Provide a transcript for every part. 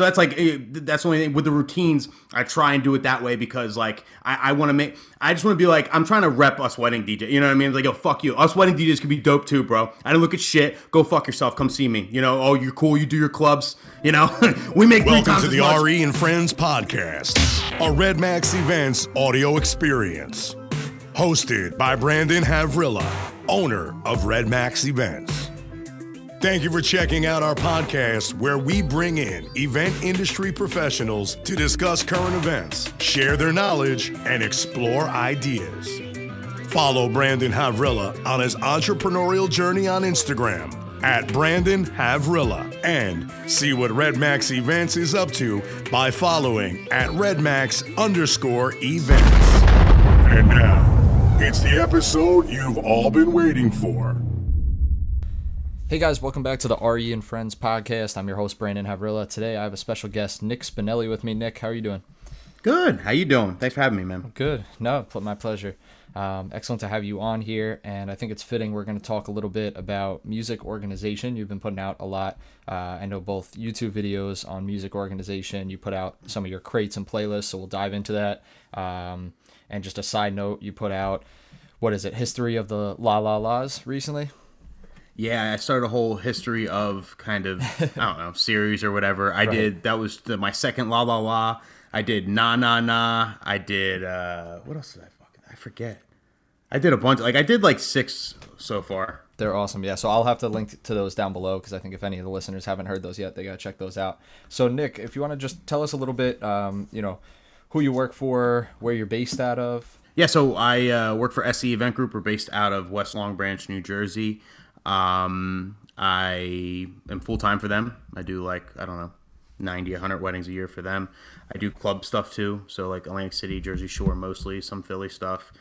So that's like eh, that's the only thing with the routines. I try and do it that way because like I, I want to make. I just want to be like I'm trying to rep us wedding DJ. You know what I mean? Like yo, fuck you. Us wedding DJs could be dope too, bro. I don't look at shit. Go fuck yourself. Come see me. You know? Oh, you're cool. You do your clubs. You know? we make Welcome to the. RE and Friends podcast, a Red Max Events audio experience. Hosted by Brandon Havrilla, owner of Red Max Events. Thank you for checking out our podcast where we bring in event industry professionals to discuss current events, share their knowledge, and explore ideas. Follow Brandon Havrilla on his entrepreneurial journey on Instagram at Brandon Havrilla and see what Red Max Events is up to by following at Redmax underscore events. And now, it's the episode you've all been waiting for. Hey guys, welcome back to the RE and Friends podcast. I'm your host Brandon Havrilla. Today I have a special guest, Nick Spinelli, with me. Nick, how are you doing? Good. How you doing? Thanks for having me, man. Good. No, my pleasure. Um, excellent to have you on here, and I think it's fitting. We're going to talk a little bit about music organization. You've been putting out a lot. Uh, I know both YouTube videos on music organization. You put out some of your crates and playlists, so we'll dive into that. Um, and just a side note, you put out what is it? History of the La La La's recently. Yeah, I started a whole history of kind of I don't know series or whatever. I did that was the, my second La La La. I did Na Na Na. I did uh what else did I fucking I forget. I did a bunch like I did like six so far. They're awesome. Yeah. So I'll have to link to those down below because I think if any of the listeners haven't heard those yet, they got to check those out. So, Nick, if you want to just tell us a little bit, um, you know, who you work for, where you're based out of. Yeah, so I uh, work for SE Event Group. We're based out of West Long Branch, New Jersey. Um, I am full time for them. I do like I don't know, 90, 100 weddings a year for them. I do club stuff too, so like Atlantic City, Jersey Shore, mostly some Philly stuff,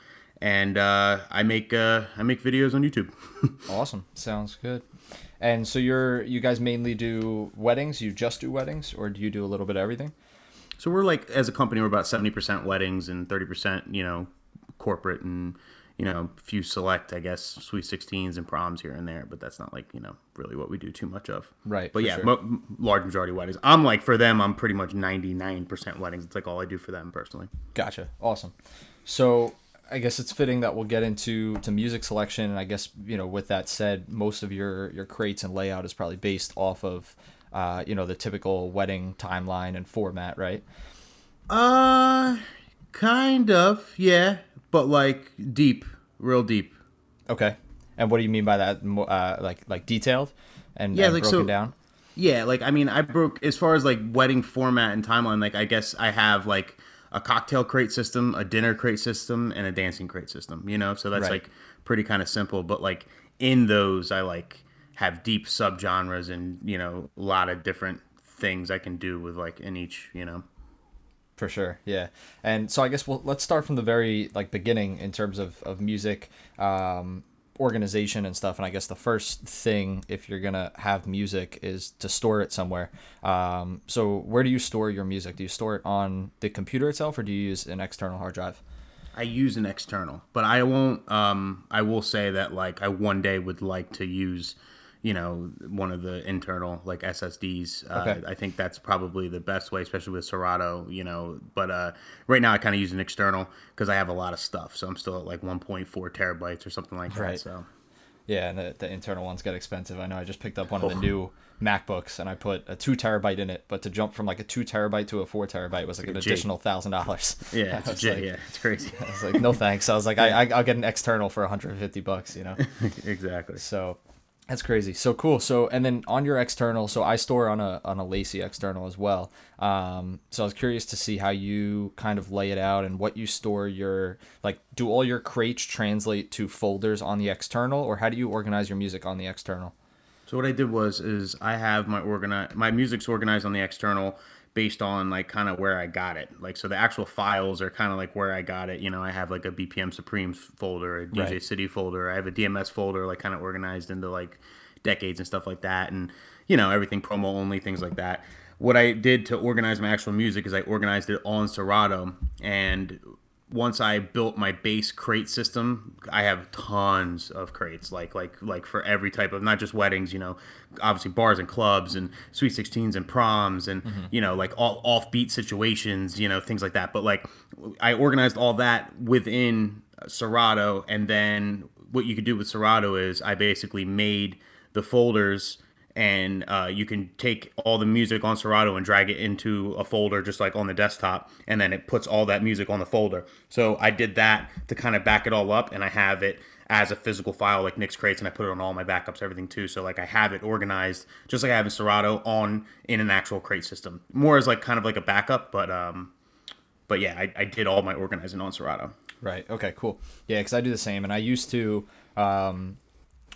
and uh, I make uh, I make videos on YouTube. Awesome. Sounds good. And so you're you guys mainly do weddings? You just do weddings, or do you do a little bit of everything? So we're like, as a company, we're about seventy percent weddings and thirty percent, you know, corporate and you know, a few select, I guess, sweet sixteens and proms here and there. But that's not like you know really what we do too much of. Right, But yeah, sure. mo- large majority weddings. I'm like for them, I'm pretty much ninety nine percent weddings. It's like all I do for them personally. Gotcha. Awesome. So I guess it's fitting that we'll get into to music selection, and I guess you know, with that said, most of your your crates and layout is probably based off of, uh, you know, the typical wedding timeline and format, right? Uh, kind of, yeah, but like deep, real deep. Okay. And what do you mean by that? Uh, like like detailed and, Yeah, and like, broken so- down. Yeah, like I mean, I broke as far as like wedding format and timeline. Like I guess I have like a cocktail crate system, a dinner crate system, and a dancing crate system. You know, so that's Right. like pretty kind of simple. But like in those, I like have deep subgenres and you know a lot of different things I can do with like in each. You know. For sure, yeah. And so I guess we'll let's start from the very like beginning in terms of of music um, organization and stuff. And I guess the first thing if you're gonna have music is to store it somewhere. Um, so where do you store your music? Do you store it on the computer itself, or do you use an external hard drive? I use an external, but I won't. Um, I will say that like I one day would like to use, you know, one of the internal like SSDs. Uh, I think that's probably the best way, especially with Serato. You know, but uh, right now I kind of use an external because I have a lot of stuff, so I'm still at like 1.4 terabytes or something like that. Right. So Yeah, and the, the internal ones get expensive. I know. I just picked up one of the new MacBooks, and I put a two terabyte in it. But to jump from like a two terabyte to a four terabyte was like an G. additional thousand dollars. yeah, it's, like- yeah, it's crazy. I was like, no thanks. I was like, I, I I'll get an external for 150 bucks, you know. exactly. So that's crazy. So cool. So and then on your external, so I store on a on a LaCie external as well. Um, so I was curious to see how you kind of lay it out and what you store your like. Do all your crates translate to folders on the external, or how do you organize your music on the external? So what I did was is I have my organize my music's organized on the external based on like kind of where I got it. Like so the actual files are kind of like where I got it. You know, I have like a BPM Supremes folder, a DJ Right. City folder. I have a DMS folder like kind of organized into like decades and stuff like that and you know, everything promo only things like that. What I did to organize my actual music is I organized it all in Serato and once I built my base crate system, I have tons of crates, like like like for every type of not just weddings, you know, obviously bars and clubs and sweet sixteens and proms and mm-hmm. you know like all offbeat situations, you know things like that. But like I organized all that within Serato, and then what you could do with Serato is I basically made the folders and uh, you can take all the music on Serato and drag it into a folder just like on the desktop, and then it puts all that music on the folder. So I did that to kind of back it all up, and I have it as a physical file like Nick's crates, and I put it on all my backups, everything too. So like I have it organized just like I have in Serato on in an actual crate system, more as like kind of like a backup, but um, but yeah, I, I did all my organizing on Serato. Right. Okay. Cool. Yeah, because I do the same, and I used to um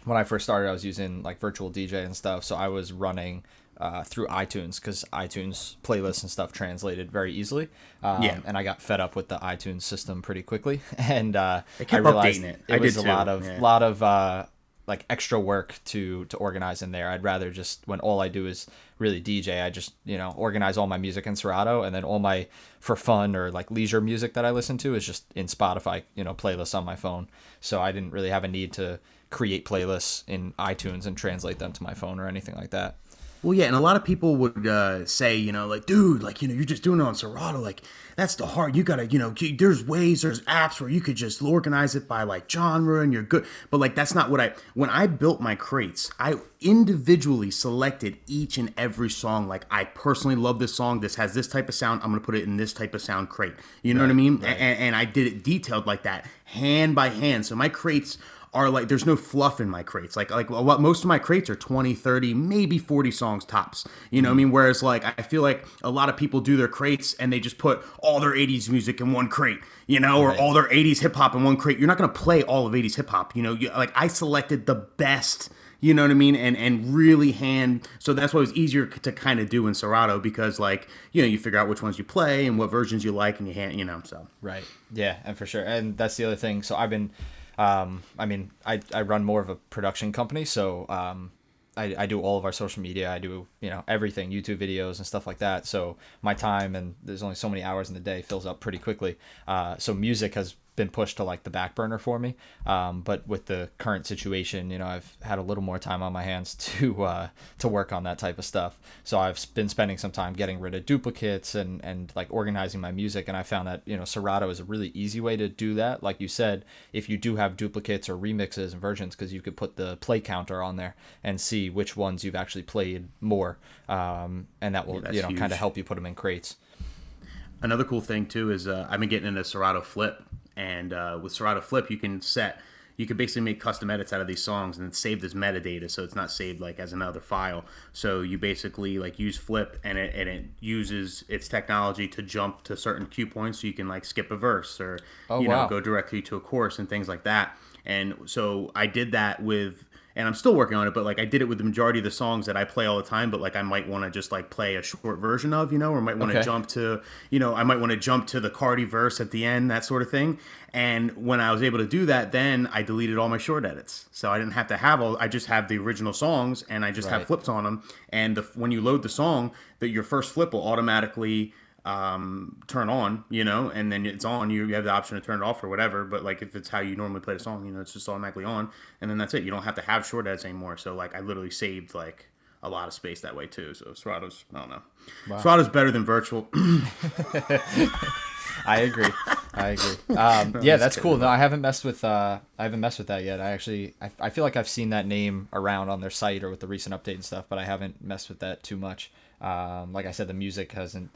when I first started, I was using like virtual DJ and stuff. So I was running uh, through iTunes because iTunes playlists and stuff translated very easily. Um, yeah. And I got fed up with the iTunes system pretty quickly, and uh, I realized it. it was a lot of yeah. lot of uh, like extra work to to organize in there. I'd rather just when all I do is really DJ, I just you know organize all my music in Serato, and then all my for fun or like leisure music that I listen to is just in Spotify, you know, playlists on my phone. So I didn't really have a need to create playlists in iTunes and translate them to my phone or anything like that. Well, yeah, and a lot of people would uh, say, you know, like, dude, like, you know, you're just doing it on Serato. Like, that's the hard. You gotta, you know, there's ways, there's apps where you could just organize it by like genre, and you're good. But like, that's not what I. When I built my crates, I individually selected each and every song. Like, I personally love this song. This has this type of sound. I'm gonna put it in this type of sound crate. You know right, what I mean? Right. And, and I did it detailed like that, hand by hand. So my crates are like there's no fluff in my crates. Like like what most of my crates are 20 30 maybe 40 songs tops. You know mm-hmm. i mean? Whereas like i feel like a lot of people do their crates and they just put all their 80s music in one crate you know right. or all their 80s hip hop in one crate. You're not going to play all of 80s hip hop you know? You, like i selected the best you know what I mean? And and really hand so that's why it was easier to kind of do in Serato because like you know you figure out which ones you play and what versions you like and you hand you know so. Right. Yeah and for sure. And that's the other thing. So I've been um, I mean, I, I run more of a production company, so um, I, I do all of our social media. I do you know everything, YouTube videos and stuff like that. So my time and there's only so many hours in the day fills up pretty quickly. Uh, so music has been pushed to like the back burner for me. Um, but with the current situation, you know, I've had a little more time on my hands to uh, to work on that type of stuff. So I've been spending some time getting rid of duplicates and and like organizing my music. And I found that you know Serato is a really easy way to do that. Like you said, if you do have duplicates or remixes and versions, because you could put the play counter on there and see which ones you've actually played more, um, and that will yeah, you know kind of help you put them in crates. Another cool thing too is uh, I've been getting into Serato Flip and uh, with Serato Flip, you can set you can basically make custom edits out of these songs and save this metadata so it's not saved like as another file. So you basically like use flip and it, and it uses its technology to jump to certain cue points so you can like skip a verse or oh, you know go directly to a chorus and things like that. And so i did that with and I'm still working on it, but like I did it with the majority of the songs that I play all the time, but like I might want to just like play a short version of, you know, or might want to okay. jump to, you know, I might want to jump to the Cardi verse at the end, that sort of thing. And when I was able to do that, then I deleted all my short edits. So I didn't have to have all, I just have the original songs and I just right. have flips on them. And the, when you load the song, that your first flip will automatically um, turn on, you know, and then it's on. You, you have the option to turn it off or whatever. But like if it's how you normally play the song, you know, it's just automatically on, and then that's it. You don't have to have short edits anymore. So like I literally saved like a lot of space that way too. So Serato's, I don't know, wow. Serato's better than virtual. I agree. I agree. Um, yeah, that's cool. No, I haven't messed with. Uh, I haven't messed with that yet. I actually, I, I feel like I've seen that name around on their site or with the recent update and stuff, but I haven't messed with that too much. Um, like I said, the music hasn't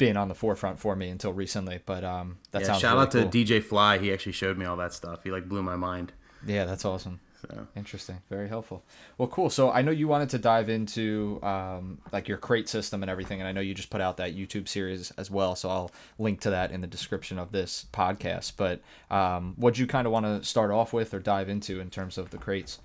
been on the forefront for me until recently. But um, that yeah, sounds shout really out cool. to DJ Fly. He actually showed me all that stuff. He like blew my mind. Yeah, that's awesome. So. Interesting, very helpful. Well, cool. So I know you wanted to dive into um, like your crate system and everything, and I know you just put out that YouTube series as well. So I'll link to that in the description of this podcast. But um, what you kind of want to start off with or dive into in terms of the crates?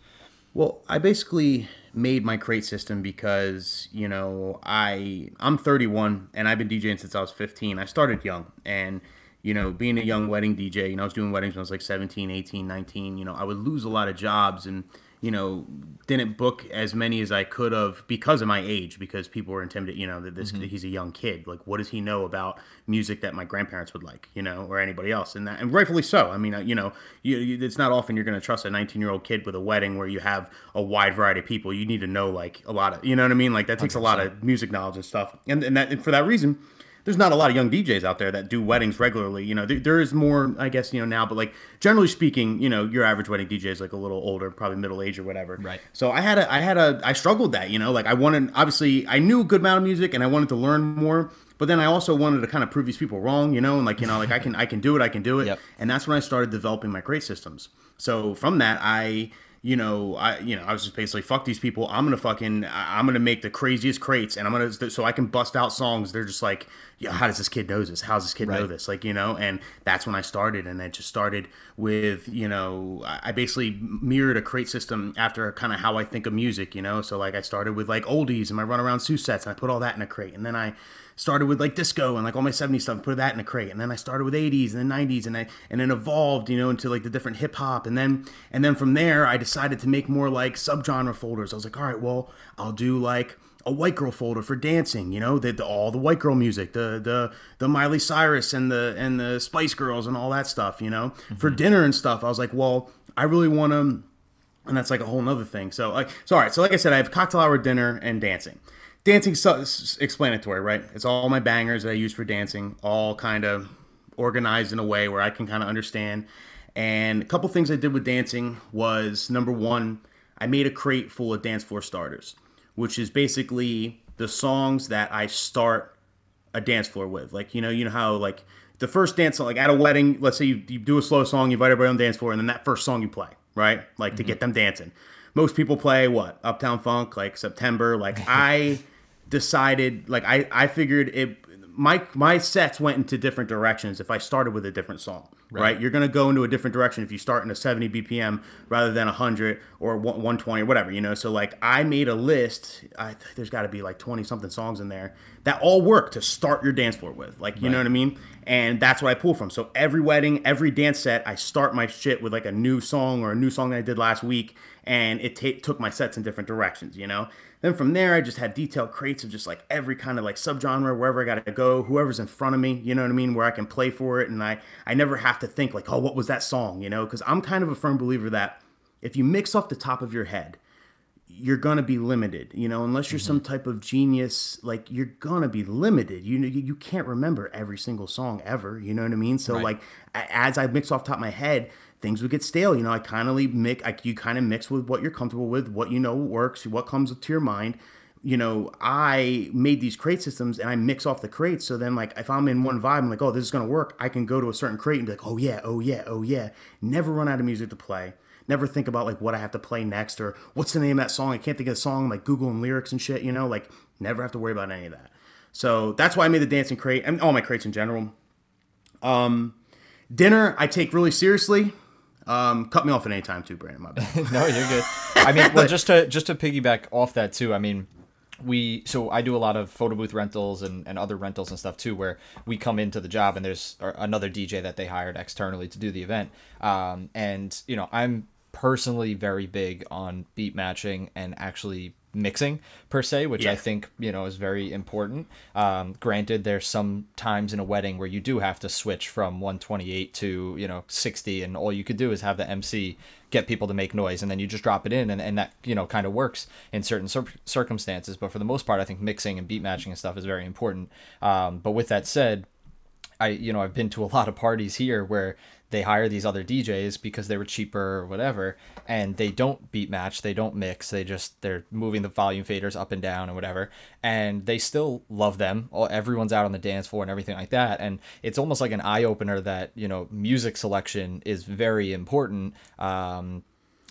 Well, I basically made my crate system because you know I I'm 31 and I've been DJing since I was 15. I started young and you know being a young wedding DJ, you know I was doing weddings when I was like 17, 18, 19. You know I would lose a lot of jobs and you know, didn't book as many as I could have because of my age, because people were intimidated, you know, that this he's a young kid. Like, what does he know about music that my grandparents would like, you know, or anybody else? And that, and rightfully so. I mean, uh, you know, you, you, it's not often you're going to trust a 19 year old kid with a wedding where you have a wide variety of people. You need to know like a lot of, you know what I mean? Like that takes a lot of music knowledge and stuff. And and that and for that reason there's not a lot of young DJs out there that do weddings regularly. You know, there, there is more, I guess, you know, now, but like generally speaking, you know, your average wedding DJ is like a little older, probably middle age or whatever. Right. So I had a, I had a, I struggled that, you know, like I wanted, obviously, I knew a good amount of music and I wanted to learn more, but then I also wanted to kind of prove these people wrong, you know, and like, you know, like I can, I can do it, I can do it. Yep. And that's when I started developing my crate systems. So from that, I, you know, I you know, I was just basically fuck these people. I'm gonna fucking I'm gonna make the craziest crates, and I'm gonna so I can bust out songs. They're just like, yeah, how does this kid know this? How does this kid know this? Like you know, and that's when I started, and it just started with you know, I basically mirrored a crate system after kind of how I think of music, you know. So like I started with like oldies and my run around sets, and I put all that in a crate, and then I started with like disco and like all my 70s stuff put that in a crate and then i started with 80s and then 90s and i and then evolved you know into like the different hip hop and then and then from there i decided to make more like subgenre folders i was like all right well i'll do like a white girl folder for dancing you know the, the all the white girl music the the the miley cyrus and the and the spice girls and all that stuff you know mm-hmm. for dinner and stuff i was like well i really want to and that's like a whole nother thing. So like, so all right. So like I said, I have cocktail hour, dinner, and dancing. Dancing so, explanatory, right? It's all my bangers that I use for dancing, all kind of organized in a way where I can kind of understand. And a couple things I did with dancing was number one, I made a crate full of dance floor starters, which is basically the songs that I start a dance floor with. Like you know, you know how like the first dance song, like at a wedding, let's say you, you do a slow song, you invite everybody on the dance floor, and then that first song you play, right? Like to mm-hmm. get them dancing. Most people play what Uptown Funk, like September. Like I decided, like I I figured it. My my sets went into different directions if I started with a different song, right? You're gonna go into a different direction if you start in a 70 BPM rather than 100 or 120 or whatever, you know. So like I made a list. I there's got to be like 20 something songs in there that all work to start your dance floor with, like you know what I mean. And that's what I pull from. So every wedding, every dance set, I start my shit with like a new song or a new song that I did last week, and it ta took my sets in different directions, you know. Then from there, I just had detailed crates of just like every kind of like subgenre, wherever I gotta go, whoever's in front of me, you know what I mean, where I can play for it, and I I never have to think like, oh, what was that song, you know, because I'm kind of a firm believer that if you mix off the top of your head, you're gonna be limited, you know, unless you're some mm-hmm. type of genius, like you're gonna be limited. You know, you, you can't remember every single song ever, you know what I mean? So Right. like as I mix off the top of my head, things would get stale. You know, I kind of mix, like you kind of mix with what you're comfortable with, what you know works, what comes to your mind. You know, I made these crate systems and I mix off the crates. So then, like, if I'm in one vibe, I'm like, oh, this is gonna work. I can go to a certain crate and be like, oh yeah, oh yeah, oh yeah. Never run out of music to play. Never think about like what I have to play next or what's the name of that song. I can't think of the song. Like Googling lyrics and shit. You know, like never have to worry about any of that. So that's why I made the dancing crate and all my crates in general. Um, dinner I take really seriously. Um, cut me off at any time too, Brandon. My bad. no, you're good. I mean, well, just to just to piggyback off that too. I mean, we so I do a lot of photo booth rentals and, and other rentals and stuff too, where we come into the job and there's another DJ that they hired externally to do the event. Um, and you know, I'm personally very big on beat matching and actually mixing per se, which I think you know is very important. Um, granted, there's some times in a wedding where you do have to switch from 128 to you know 60, and all you could do is have the MC get people to make noise, and then you just drop it in, and, and that you know kind of works in certain cir- circumstances. But for the most part, I think mixing and beat matching and stuff is very important. Um, but with that said, I you know I've been to a lot of parties here where they hire these other DJs because they were cheaper or whatever, and they don't beat match, they don't mix, they just they're moving the volume faders up and down and whatever, and they still love them. All everyone's out on the dance floor and everything like that, and it's almost like an eye opener that you know music selection is very important. Um,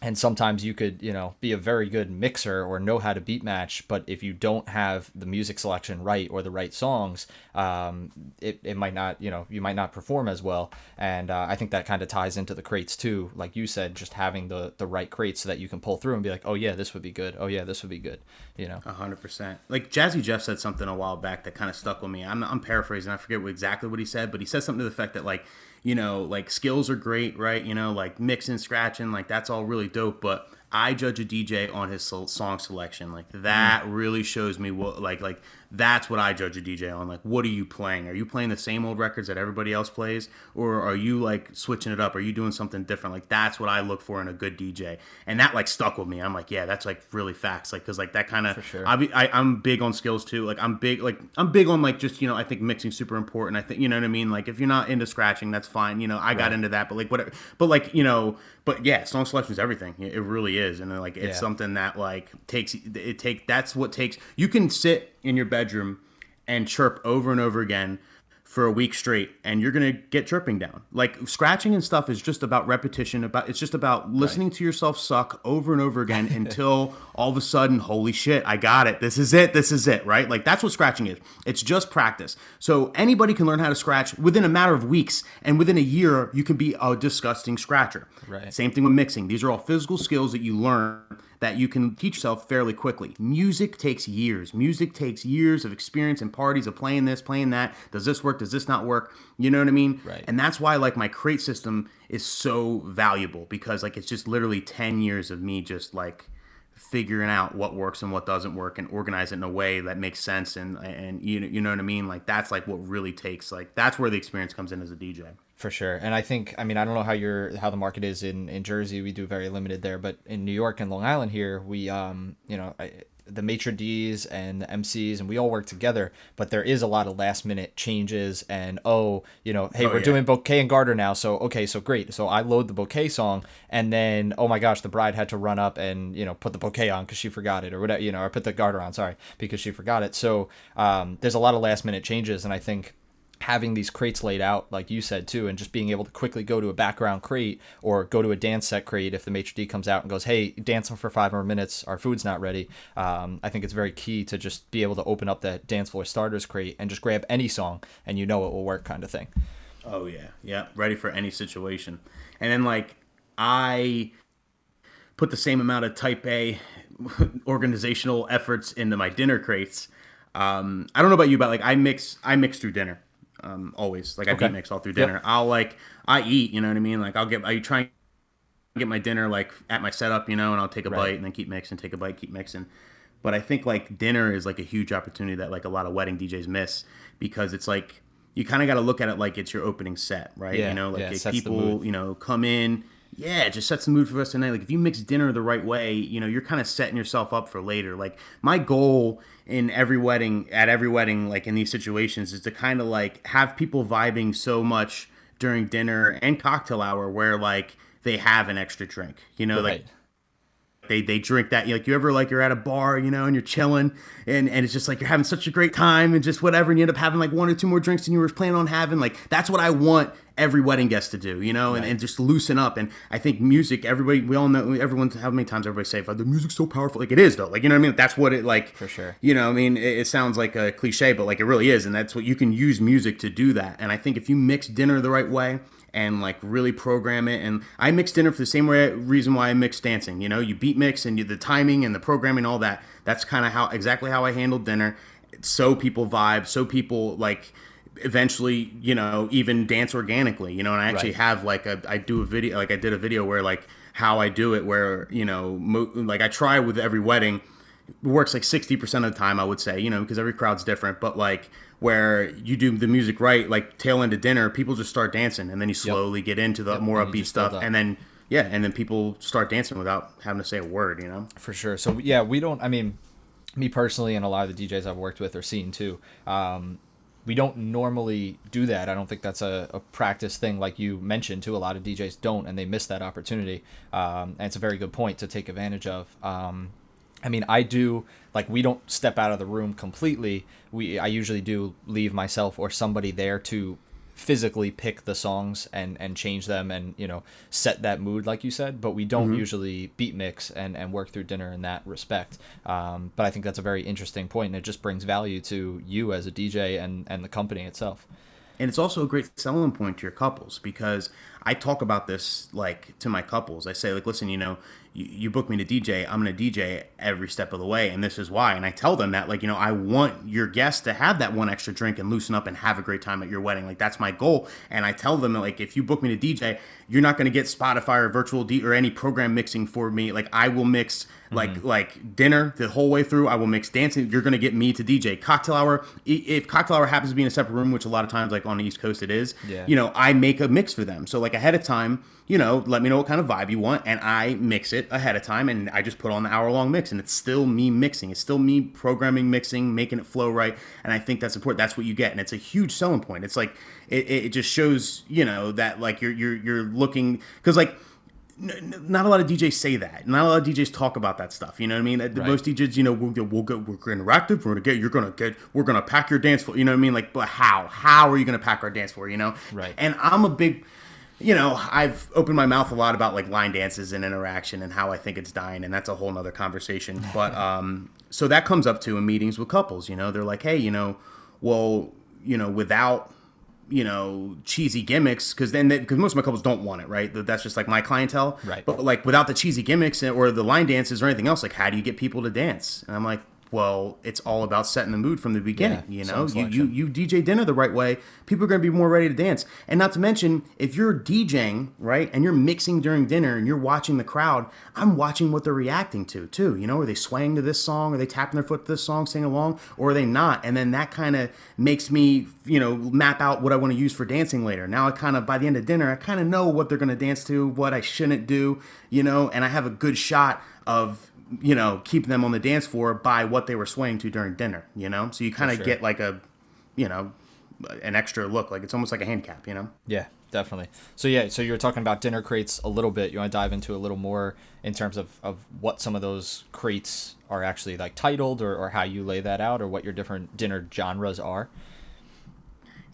and sometimes you could you know be a very good mixer or know how to beat match but if you don't have the music selection right or the right songs um, it, it might not you know you might not perform as well and uh, i think that kind of ties into the crates too like you said just having the the right crates so that you can pull through and be like oh yeah this would be good oh yeah this would be good you know A hundred percent. Like Jazzy Jeff said something a while back that kind of stuck with me. I'm, I'm paraphrasing. I forget exactly what he said, but he said something to the effect that like, you know, like skills are great, right? You know, like mixing, scratching, like that's all really dope. But I judge a DJ on his song selection. Like that mm. really shows me what like like that's what I judge a DJ on. Like what are you playing? Are you playing the same old records that everybody else plays or are you like switching it up? Are you doing something different? Like that's what I look for in a good DJ. And that like stuck with me. I'm like, yeah, that's like really facts. Like cuz like that kind of sure. I, I I'm big on skills too. Like I'm big like I'm big on like just, you know, I think mixing super important. I think you know what I mean? Like if you're not into scratching, that's fine. You know, I got into that, but like whatever. But like, you know, but yeah, song selection is everything. It really is. And like it's Yeah. something that like takes it take that's what takes you can sit in your bedroom and chirp over and over again for a week straight and you're going to get chirping down. Like scratching and stuff is just about repetition about it's just about listening to yourself suck over and over again until all of a sudden holy shit, I got it. This is it. This is it, right? Like that's what scratching is. It's just practice. So anybody can learn how to scratch within a matter of weeks and within a year you can be a disgusting scratcher. Right. Same thing with mixing. These are all physical skills that you learn that you can teach yourself fairly quickly. Music takes years. Music takes years of experience and parties of playing this, playing that. Does this work? Does this not work? You know what I mean? Right. And that's why like my crate system is so valuable because like it's just literally 10 years of me just like figuring out what works and what doesn't work and organize it in a way that makes sense and and you know, you know what I mean? Like that's like what really takes like that's where the experience comes in as a DJ. for sure and i think i mean i don't know how your how the market is in in jersey we do very limited there but in new york and long island here we um you know I, the maitre d's and the mcs and we all work together but there is a lot of last minute changes and oh you know hey Oh, we're yeah. doing bouquet and garter now so okay so great so i load the bouquet song and then oh my gosh the bride had to run up and you know put the bouquet on because she forgot it or whatever you know or put the garter on sorry because she forgot it so um, there's a lot of last minute changes and i think having these crates laid out, like you said too, and just being able to quickly go to a background crate or go to a dance set crate if the maitre d comes out and goes, "Hey, dance for five more minutes. Our food's not ready." Um, I think it's very key to just be able to open up that dance floor starters crate and just grab any song, and you know it will work, kind of thing. Oh yeah, yeah, ready for any situation. And then like I put the same amount of type A organizational efforts into my dinner crates. Um, I don't know about you, but like I mix, I mix through dinner. Um, always like I Okay. beat mix all through Yep. dinner. I'll like I eat, you know what I mean? Like I'll get I try and get my dinner like at my setup, you know, and I'll take a Right. bite and then keep mixing, take a bite, keep mixing. But I think like dinner is like a huge opportunity that like a lot of wedding DJs miss because it's like you kind of got to look at it like it's your opening set, right? Yeah, you know, like yeah, if people, you know, come in, yeah, it just sets the mood for the rest of the night. Like if you mix dinner the right way, you know, you're kind of setting yourself up for later. Like my goal in every wedding, at every wedding, like in these situations, is to kind of like have people vibing so much during dinner and cocktail hour where like they have an extra drink. You know, like Right. They they drink that like you ever like you're at a bar you know and you're chilling and and it's just like you're having such a great time and just whatever and you end up having like one or two more drinks than you were planning on having like that's what i want every wedding guest to do you know and, and just loosen up and i think music everybody we all know everyone how many times everybody say oh, the music's so powerful like it is though like you know what i mean that's what it like For sure. you know i mean it, it sounds like a cliche but like it really is and that's what you can use music to do that and i think if you mix dinner the right way and like really program it. And I mix dinner for the same way, reason why I mix dancing. You know, you beat mix and you, the timing and the programming, all that. That's kind of how exactly how I handle dinner. So people vibe, so people like eventually, you know, even dance organically. You know, and I actually Right. have like a I do a video like I did a video where like how I do it, where you know, mo- like I try with every wedding it works like 60% of the time i would say you know because every crowd's different but like where you do the music right like tail end of dinner people just start dancing and then you slowly get into the more and upbeat stuff and then yeah and then people start dancing without having to say a word you know for sure. So yeah, we don't. I mean, me personally, and a lot of the DJs I've worked with or seen too. Um, we don't normally do that. I don't think that's a, a practice thing like you mentioned too. A lot of DJs don't, and they miss that opportunity. Um, and it's a very good point to take advantage of. Um, I mean, I do like we don't step out of the room completely. We I usually do leave myself or somebody there to physically pick the songs and and change them and you know set that mood like you said but we don't usually beat mix and and work through dinner in that respect um, but i think that's a very interesting point and it just brings value to you as a dj and and the company itself and it's also a great selling point to your couples because I talk about this like to my couples. I say like, listen, you know, you, you book me to DJ, I'm going to DJ every step of the way. And this is why. And I tell them that, like, you know, I want your guests to have that one extra drink and loosen up and have a great time at your wedding. Like, that's my goal. And I tell them, like, if you book me to DJ, you're not going to get Spotify or virtual D or any program mixing for me. Like, I will mix like mm-hmm. like dinner the whole way through. I will mix dancing. You're gonna get me to DJ cocktail hour. If cocktail hour happens to be in a separate room, which a lot of times like on the East Coast it is, yeah. you know, I make a mix for them. So like ahead of time, you know, let me know what kind of vibe you want, and I mix it ahead of time, and I just put on the hour long mix, and it's still me mixing. It's still me programming, mixing, making it flow right, and I think that's important. That's what you get, and it's a huge selling point. It's like it, it just shows, you know, that like you're you're you're looking because like not a lot of DJs say that. Not a lot of DJs talk about that stuff. You know what I mean? Right. Most DJs, you know, we'll, get we'll go, we're interactive. We're gonna get, you're gonna get, we're gonna pack your dance floor. You know what I mean? Like, but how? How are you gonna pack our dance floor? You know? Right. And I'm a big, you know, I've opened my mouth a lot about like line dances and interaction and how I think it's dying, and that's a whole nother conversation. But um, so that comes up to in meetings with couples. You know, they're like, hey, you know, well, you know, without you know cheesy gimmicks because then because most of my couples don't want it right that's just like my clientele right but like without the cheesy gimmicks or the line dances or anything else like how do you get people to dance and i'm like well, it's all about setting the mood from the beginning. Yeah, you know, you, you you DJ dinner the right way, people are going to be more ready to dance. And not to mention, if you're DJing right and you're mixing during dinner and you're watching the crowd, I'm watching what they're reacting to too. You know, are they swaying to this song? Are they tapping their foot to this song, singing along, or are they not? And then that kind of makes me, you know, map out what I want to use for dancing later. Now I kind of by the end of dinner, I kind of know what they're going to dance to, what I shouldn't do, you know, and I have a good shot of you know, keep them on the dance floor by what they were swaying to during dinner, you know? So you kind of sure. get like a, you know, an extra look. Like it's almost like a handicap, you know? Yeah, definitely. So yeah, so you were talking about dinner crates a little bit. You want to dive into a little more in terms of, of what some of those crates are actually like titled or, or how you lay that out or what your different dinner genres are?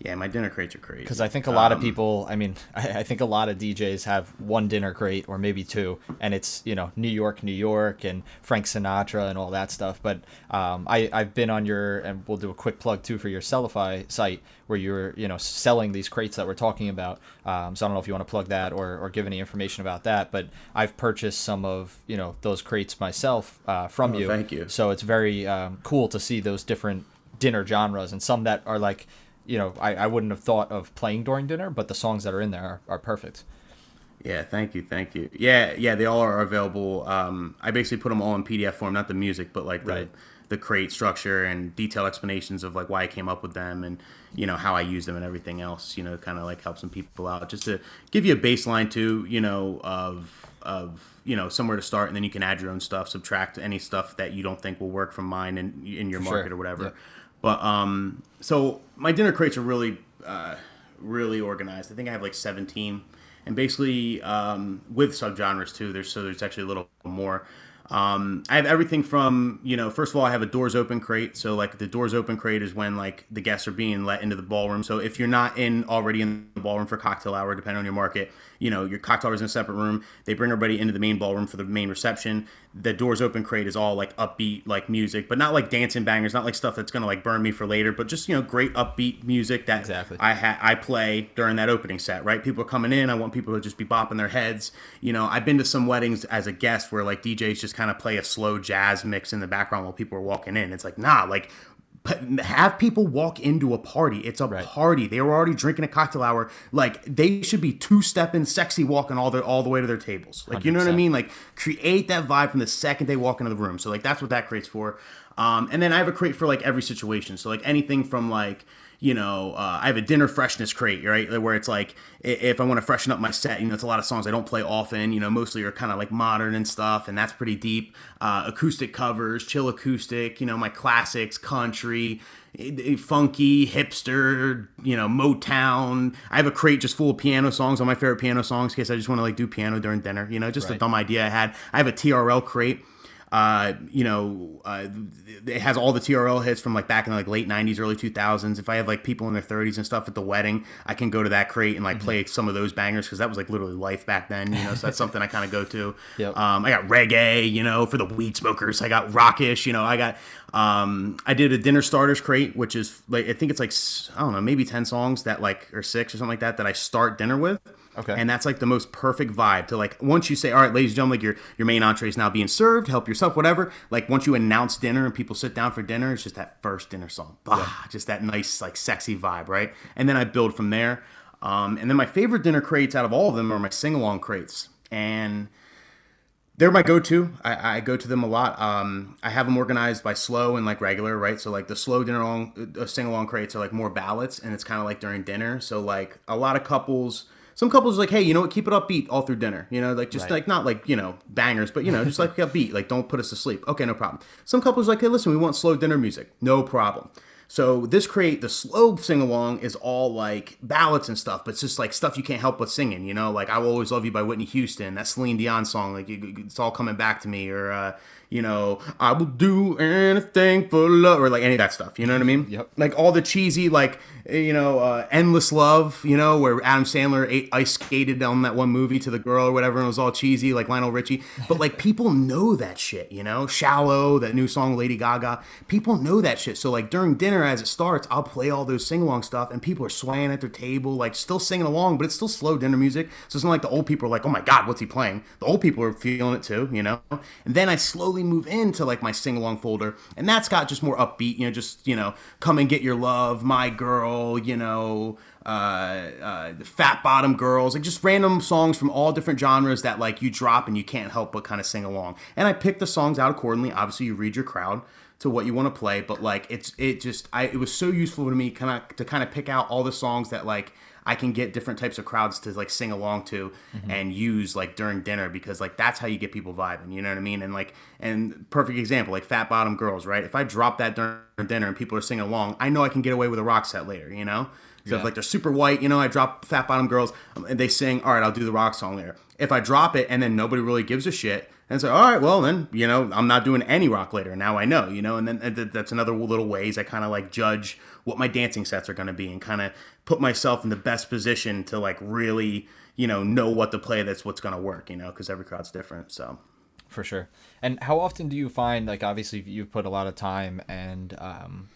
Yeah, my dinner crates are crazy. Because I think a lot um, of people, I mean, I, I, think a lot of DJs have one dinner crate or maybe two, and it's you know New York, New York, and Frank Sinatra and all that stuff. But um, I I've been on your and we'll do a quick plug too for your Sellfy site where you're you know selling these crates that we're talking about. Um, so I don't know if you want to plug that or or give any information about that. But I've purchased some of you know those crates myself uh, from oh, you. Thank you. So it's very um, cool to see those different dinner genres and some that are like you know, I, I wouldn't have thought of playing during dinner, but the songs that are in there are, are perfect. Yeah, thank you, thank you. Yeah, yeah, they all are available. Um, I basically put them all in PDF form, not the music, but like the right. the crate structure and detailed explanations of like why I came up with them and you know how I use them and everything else. You know, kind of like help some people out, just to give you a baseline too. You know, of of you know somewhere to start, and then you can add your own stuff, subtract any stuff that you don't think will work from mine in in your For market sure. or whatever. Yeah. But um, so my dinner crates are really, uh, really organized. I think I have like 17, and basically um, with subgenres too. There's so there's actually a little more. Um, I have everything from you know, first of all, I have a doors open crate. So like the doors open crate is when like the guests are being let into the ballroom. So if you're not in already in the ballroom for cocktail hour, depending on your market, you know, your cocktail is in a separate room. They bring everybody into the main ballroom for the main reception. The doors open crate is all like upbeat like music, but not like dancing bangers, not like stuff that's gonna like burn me for later, but just you know, great upbeat music that exactly. I ha- I play during that opening set. Right, people are coming in. I want people to just be bopping their heads. You know, I've been to some weddings as a guest where like DJs just kind of play a slow jazz mix in the background while people are walking in. It's like nah, like have people walk into a party. It's a right. party. They were already drinking a cocktail hour. Like they should be two stepping, sexy walking all the all the way to their tables. Like 100%. you know what I mean? Like create that vibe from the second they walk into the room. So like that's what that creates for. Um, and then I have a crate for like every situation. So like anything from like you know, uh, I have a dinner freshness crate, right? Where it's like, if I want to freshen up my set, you know, it's a lot of songs I don't play often, you know, mostly are kind of like modern and stuff, and that's pretty deep. Uh, acoustic covers, chill acoustic, you know, my classics, country, funky, hipster, you know, Motown. I have a crate just full of piano songs, all my favorite piano songs, in case I just want to like do piano during dinner, you know, just right. a dumb idea I had. I have a TRL crate uh, you know, uh, it has all the TRL hits from like back in the like late '90s, early 2000s. If I have like people in their 30s and stuff at the wedding, I can go to that crate and like mm-hmm. play some of those bangers because that was like literally life back then. You know, so that's something I kind of go to. Yep. Um, I got reggae, you know, for the weed smokers. I got rockish, you know. I got um, I did a dinner starters crate, which is like I think it's like I don't know, maybe ten songs that like or six or something like that that I start dinner with Okay. And that's like the most perfect vibe to like once you say, all right, ladies and gentlemen, like your your main entree is now being served, help yourself, whatever. Like once you announce dinner and people sit down for dinner, it's just that first dinner song. Bah, just that nice, like sexy vibe, right? And then I build from there. Um, and then my favorite dinner crates out of all of them are my sing along crates. And they're my go-to. I, I, go to them a lot. Um, I have them organized by slow and like regular, right? So like the slow dinner long, uh, sing along crates are like more ballads, and it's kind of like during dinner. So like a lot of couples, some couples are like, hey, you know what? Keep it upbeat all through dinner. You know, like just Right. like not like you know bangers, but you know just like upbeat. Like don't put us to sleep. Okay, no problem. Some couples are like, hey, listen, we want slow dinner music. No problem. So this create the slow sing along is all like ballads and stuff, but it's just like stuff you can't help but singing, you know, like I Will Always Love You by Whitney Houston, that Celine Dion song, like it's all coming back to me, or uh, you know, I will do anything for love, or like any of that stuff, you know what I mean? Yep. Like all the cheesy, like you know, uh, endless love, you know, where Adam Sandler ate, ice skated on that one movie to the girl or whatever, and it was all cheesy, like Lionel Richie. But like people know that shit, you know, Shallow, that new song Lady Gaga, people know that shit. So like during dinner as it starts, I'll play all those sing along stuff, and people are swaying at their table, like still singing along, but it's still slow dinner music. So it's not like the old people are like, oh my god, what's he playing? The old people are feeling it too, you know. And then I slowly move into like my sing along folder, and that's got just more upbeat, you know, just you know, come and get your love, my girl, you know, uh, uh, the fat bottom girls, like just random songs from all different genres that like you drop and you can't help but kind of sing along. And I pick the songs out accordingly. Obviously, you read your crowd to what you want to play, but like it's it just I it was so useful to me kind of to kind of pick out all the songs that like I can get different types of crowds to like sing along to and use like during dinner because like that's how you get people vibing, you know what I mean? And like and perfect example like Fat Bottom Girls, right? If I drop that during dinner and people are singing along, I know I can get away with a rock set later, you know? So Yeah. if like they're super white, you know, I drop Fat Bottom Girls um, and they sing, all right, I'll do the rock song later. If I drop it and then nobody really gives a shit, and like, all right, well then, you know, I'm not doing any rock later. Now I know, you know, and then that's another little ways I kind of like judge what my dancing sets are going to be and kind of put myself in the best position to like really, you know, know what to play. That's what's going to work, you know, because every crowd's different. So for sure. And how often do you find, like, obviously you've put a lot of time and um,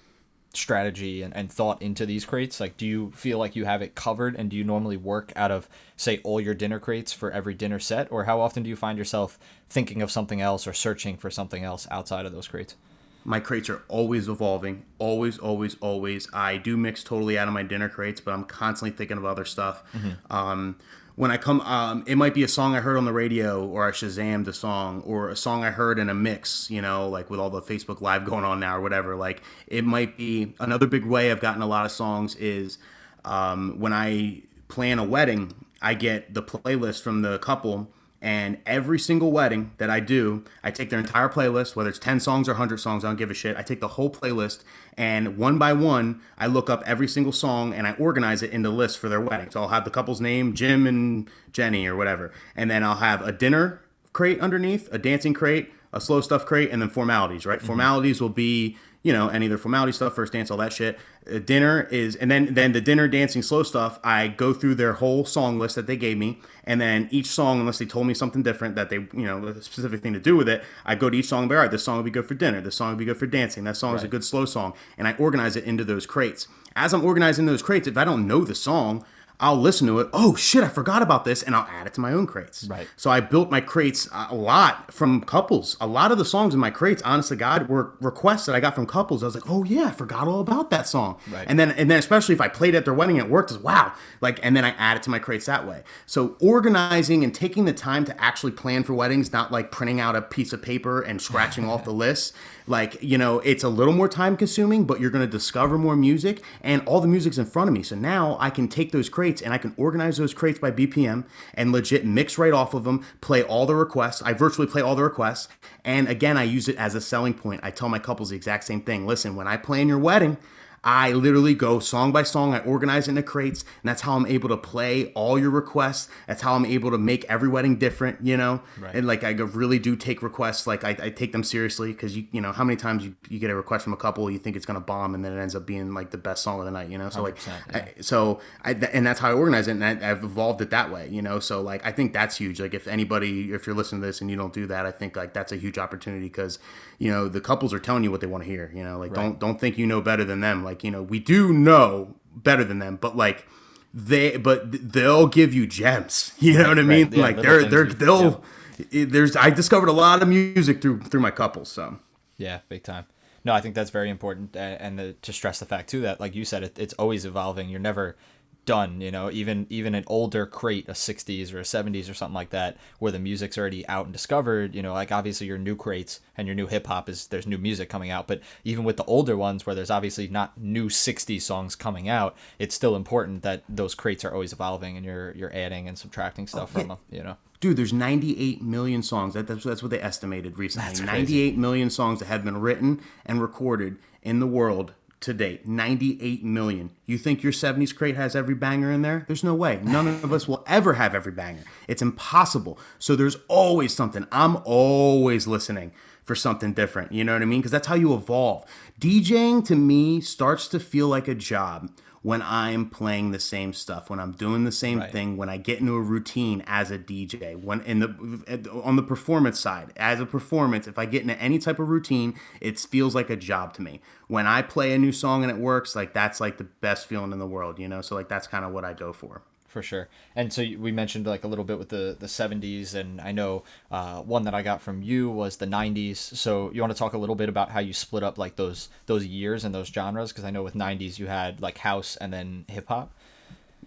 strategy and, and thought into these crates? Like, do you feel like you have it covered? And do you normally work out of, say, all your dinner crates for every dinner set? Or how often do you find yourself thinking of something else or searching for something else outside of those crates? My crates are always evolving always always always. I do mix totally out of my dinner crates but i'm constantly thinking of other stuff. Um, when i come um, it might be a song i heard on the radio or i shazammed a song or a song i heard in a mix you know like with all the facebook live going on now or whatever. Like it might be another big way i've gotten a lot of songs is um, when i plan a wedding i get the playlist from the couple and every single wedding that I do, I take their entire playlist, whether it's 10 songs or 100 songs, I don't give a shit. I take the whole playlist and one by one, I look up every single song and I organize it into lists for their wedding. So I'll have the couple's name, Jim and Jenny or whatever. And then I'll have a dinner crate underneath, a dancing crate, a slow stuff crate, and then formalities, right? Mm-hmm. Formalities will be, you know, any of the formality stuff, first dance, all that shit. Uh, dinner is, and then then the dinner, dancing, slow stuff. I go through their whole song list that they gave me, and then each song, unless they told me something different that they, you know, a specific thing to do with it, I go to each song and be all right. This song would be good for dinner. This song would be good for dancing. That song is a good slow song, and I organize it into those crates. As I'm organizing those crates, if I don't know the song. I'll listen to it. Oh shit, I forgot about this, and I'll add it to my own crates. Right. So I built my crates uh, a lot from couples. A lot of the songs in my crates, honest to God, were requests that I got from couples. I was like, oh yeah, I forgot all about that song. Right. And then and then especially if I played at their wedding it worked, is wow. Like and then I add it to my crates that way. So organizing and taking the time to actually plan for weddings, not like printing out a piece of paper and scratching off the list. Like, you know, it's a little more time consuming, but you're gonna discover more music and all the music's in front of me. So now I can take those crates and I can organize those crates by BPM and legit mix right off of them, play all the requests. I virtually play all the requests. And again, I use it as a selling point. I tell my couples the exact same thing. Listen, when I plan your wedding, I literally go song by song. I organize it into crates, and that's how I'm able to play all your requests. That's how I'm able to make every wedding different, you know. Right. And like I really do take requests, like I, I take them seriously because you you know how many times you, you get a request from a couple, you think it's gonna bomb, and then it ends up being like the best song of the night, you know. So like, 100%, I, so I th- and that's how I organize it, and I, I've evolved it that way, you know. So like I think that's huge. Like if anybody, if you're listening to this and you don't do that, I think like that's a huge opportunity because you know the couples are telling you what they want to hear, you know. Like don't don't think you know better than them. Like you know we do know better than them, but like they but they'll give you gems. You know what I mean? Yeah, like they're they're you- they'll. it- There's I discovered a lot of music through through my couples. So Yeah, big time. No, I think that's very important, and the, to stress the fact too that, like you said, it, it's always evolving. You're never done. You know, even even an older crate, a '60s or a '70s or something like that, where the music's already out and discovered. You know, like obviously your new crates and your new hip hop is there's new music coming out, but even with the older ones, where there's obviously not new '60s songs coming out, it's still important that those crates are always evolving and you're you're adding and subtracting stuff oh, from them. You know. Dude, there's 98 million songs. That, that's, that's what they estimated recently. That's crazy. 98 million songs that have been written and recorded in the world to date. 98 million. You think your 70s crate has every banger in there? There's no way. None of us will ever have every banger. It's impossible. So there's always something. I'm always listening for something different. You know what I mean? Because that's how you evolve. DJing to me starts to feel like a job when I'm playing the same stuff, when I'm doing the same Right. thing, when I get into a routine as a DJ, when in the on the performance side, as a performance, if I get into any type of routine, it feels like a job to me. When I play a new song and it works, like that's like the best feeling in the world, you know. So like that's kind of what I go for. For sure. And so we mentioned like a little bit with the the 70s, and I know uh, one that I got from you was the 90s. So you want to talk a little bit about how you split up like those those years and those genres? Because I know with 90s you had like house and then hip hop.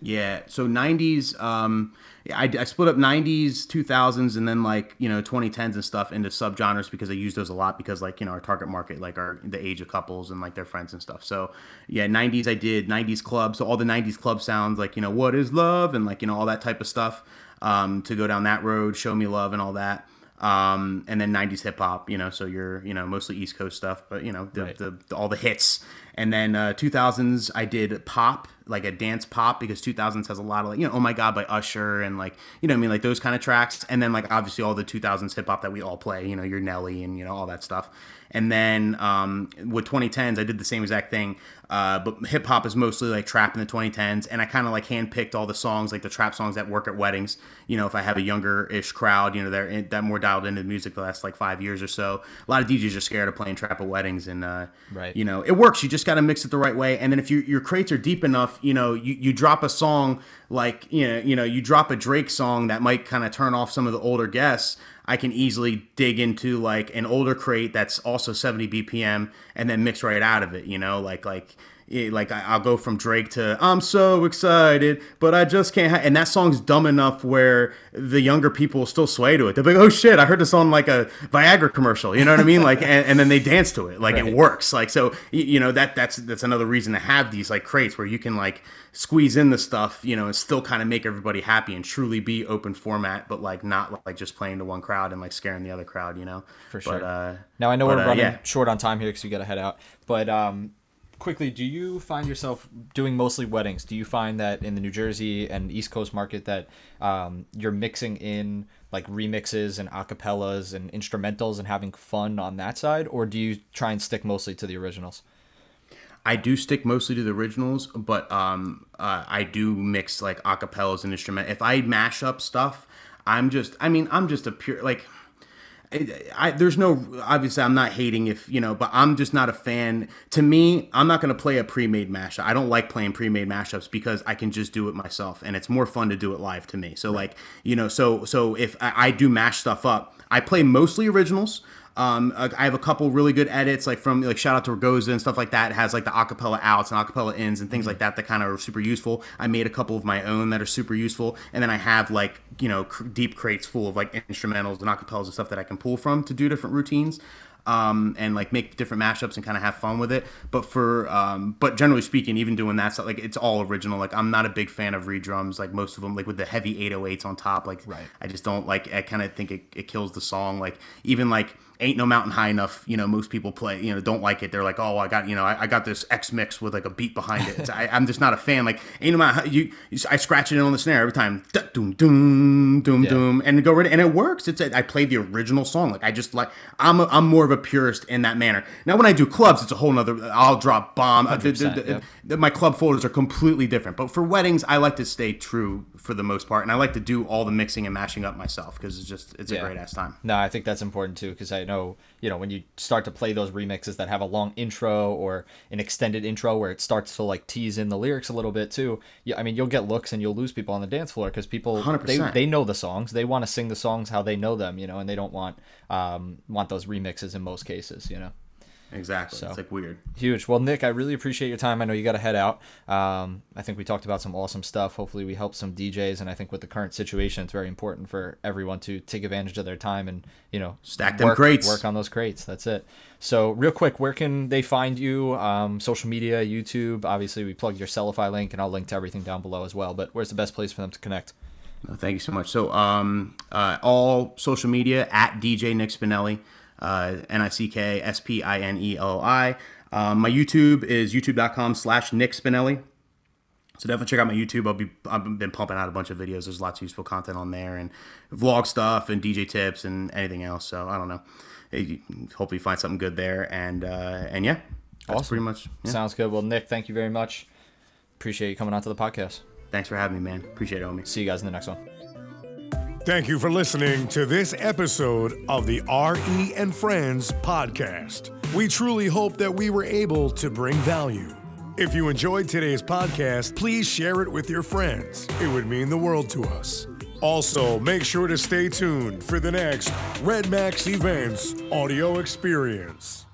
Yeah. So 90s, um, I, I split up 90s, 2000s, and then like, you know, 2010s and stuff into subgenres because I use those a lot because like, you know, our target market, like our, the age of couples and like their friends and stuff. So yeah, 90s I did 90s club. So all the 90s club sounds like, you know, what is love and like, you know, all that type of stuff um, to go down that road, show me love and all that. Um, and then 90s hip hop, you know, so you're, you know, mostly East Coast stuff, but you know, the, Right. the, the all the hits. And then uh, 2000s, I did pop, like a dance pop, because 2000s has a lot of like, you know, Oh My God by Usher and like, you know, I mean, like those kind of tracks. And then like obviously all the 2000s hip hop that we all play, you know, your Nelly and you know all that stuff. And then um, with 2010s, I did the same exact thing. Uh, but hip hop is mostly like trap in the 2010s, and I kind of like handpicked all the songs, like the trap songs that work at weddings. You know, if I have a younger-ish crowd, you know, they're in, that more dialed into music the last like five years or so. A lot of DJs are scared of playing trap at weddings, and uh, Right. you know, it works. You just got to mix it the right way, and then if you, your crates are deep enough, you know, you, you drop a song like you know, you know, you drop a Drake song that might kind of turn off some of the older guests. I can easily dig into like an older crate that's also 70 BPM and then mix right out of it, you know, like like like I- I'll go from Drake to I'm so excited, but I just can't. Ha-. And that song's dumb enough where the younger people still sway to it. They're like, "Oh shit, I heard this on like a Viagra commercial." You know what I mean? Like, and, and then they dance to it. Like Right. it works. Like so, you know that that's that's another reason to have these like crates where you can like squeeze in the stuff, you know, and still kind of make everybody happy and truly be open format, but like not like just playing to one crowd and like scaring the other crowd. You know? For But, sure. uh, Now I know but, we're uh, running yeah. short on time here because we got to head out. But um, quickly, do you find yourself doing mostly weddings? Do you find that in the New Jersey and East Coast market that um, you're mixing in like remixes and acapellas and instrumentals and having fun on that side, or do you try and stick mostly to the originals? I do stick mostly to the originals, but um, uh, I do mix like acapellas and instrument. If I mash up stuff, I'm just, I mean, I'm just a pure like. I, there's no obviously I'm not hating if you know, but I'm just not a fan. To me, I'm not gonna play a pre-made mashup. I don't like playing pre-made mashups because I can just do it myself, and it's more fun to do it live to me. So like you know, so so if I, I do mash stuff up, I play mostly originals. Um, I have a couple really good edits, like from like shout out to Ragoza and stuff like that. It has like the acapella outs and acapella ins and things like that that kind of are super useful. I made a couple of my own that are super useful, and then I have like you know cr- deep crates full of like instrumentals and acapellas and stuff that I can pull from to do different routines. Um, and like make different mashups and kind of have fun with it. But for um, but generally speaking, even doing that stuff, like it's all original. Like I'm not a big fan of redrums. Like most of them, like with the heavy 808s on top. Like Right. I just don't like. I kind of think it, it kills the song. Like even like ain't no mountain high enough. You know, most people play. You know, don't like it. They're like, oh, I got you know, I, I got this X mix with like a beat behind it. It's- I, I'm just not a fan. Like ain't no mountain. High, you, you I scratch it in on the snare every time. Doom doom doom Yeah. doom and go right and it works. It's a, I play the original song. Like I just like I'm a, I'm more of a a purist in that manner. Now, when I do clubs, it's a whole nother. I'll drop bomb. Uh, the- the- the- my club folders are completely different. But for weddings, I like to stay true for the most part, and I like to do all the mixing and mashing up myself because it's just it's a Yeah. great ass time. No, I think that's important too because I know you know when you start to play those remixes that have a long intro or an extended intro where it starts to like tease in the lyrics a little bit too. Yeah, I mean you'll get looks and you'll lose people on the dance floor because people they 100%. they know the songs, they want to sing the songs how they know them, you know, and they don't want um want those remixes in most cases, you know. Exactly. It's like weird. Huge. Well, Nick, I really appreciate your time. I know you got to head out. Um, I think we talked about some awesome stuff. Hopefully, we helped some DJs, and I think with the current situation, it's very important for everyone to take advantage of their time and you know Stack them work, crates. Work on those crates. That's it. So, real quick, where can they find you? Um, social media, YouTube. Obviously, we plugged your Sellfy link, and I'll link to everything down below as well. But where's the best place for them to connect? No, thank you so much. So, um, uh, all social media at DJ Nick Spinelli, uh, N I C K S P I N E L I. Um, my YouTube is youtube.com slash Nick Spinelli. So definitely check out my YouTube. I'll be I've been pumping out a bunch of videos. There's lots of useful content on there and vlog stuff and DJ tips and anything else. So I don't know. Hopefully you find something good there. And uh, and yeah, that's Awesome. pretty much. Yeah. Sounds good. Well, Nick, thank you very much. Appreciate you coming on to the podcast. Thanks for having me, man. Appreciate it, homie. See you guys in the next one. Thank you for listening to this episode of the RE and Friends podcast. We truly hope that we were able to bring value. If you enjoyed today's podcast, please share it with your friends. It would mean the world to us. Also, make sure to stay tuned for the next Red Max Events audio experience.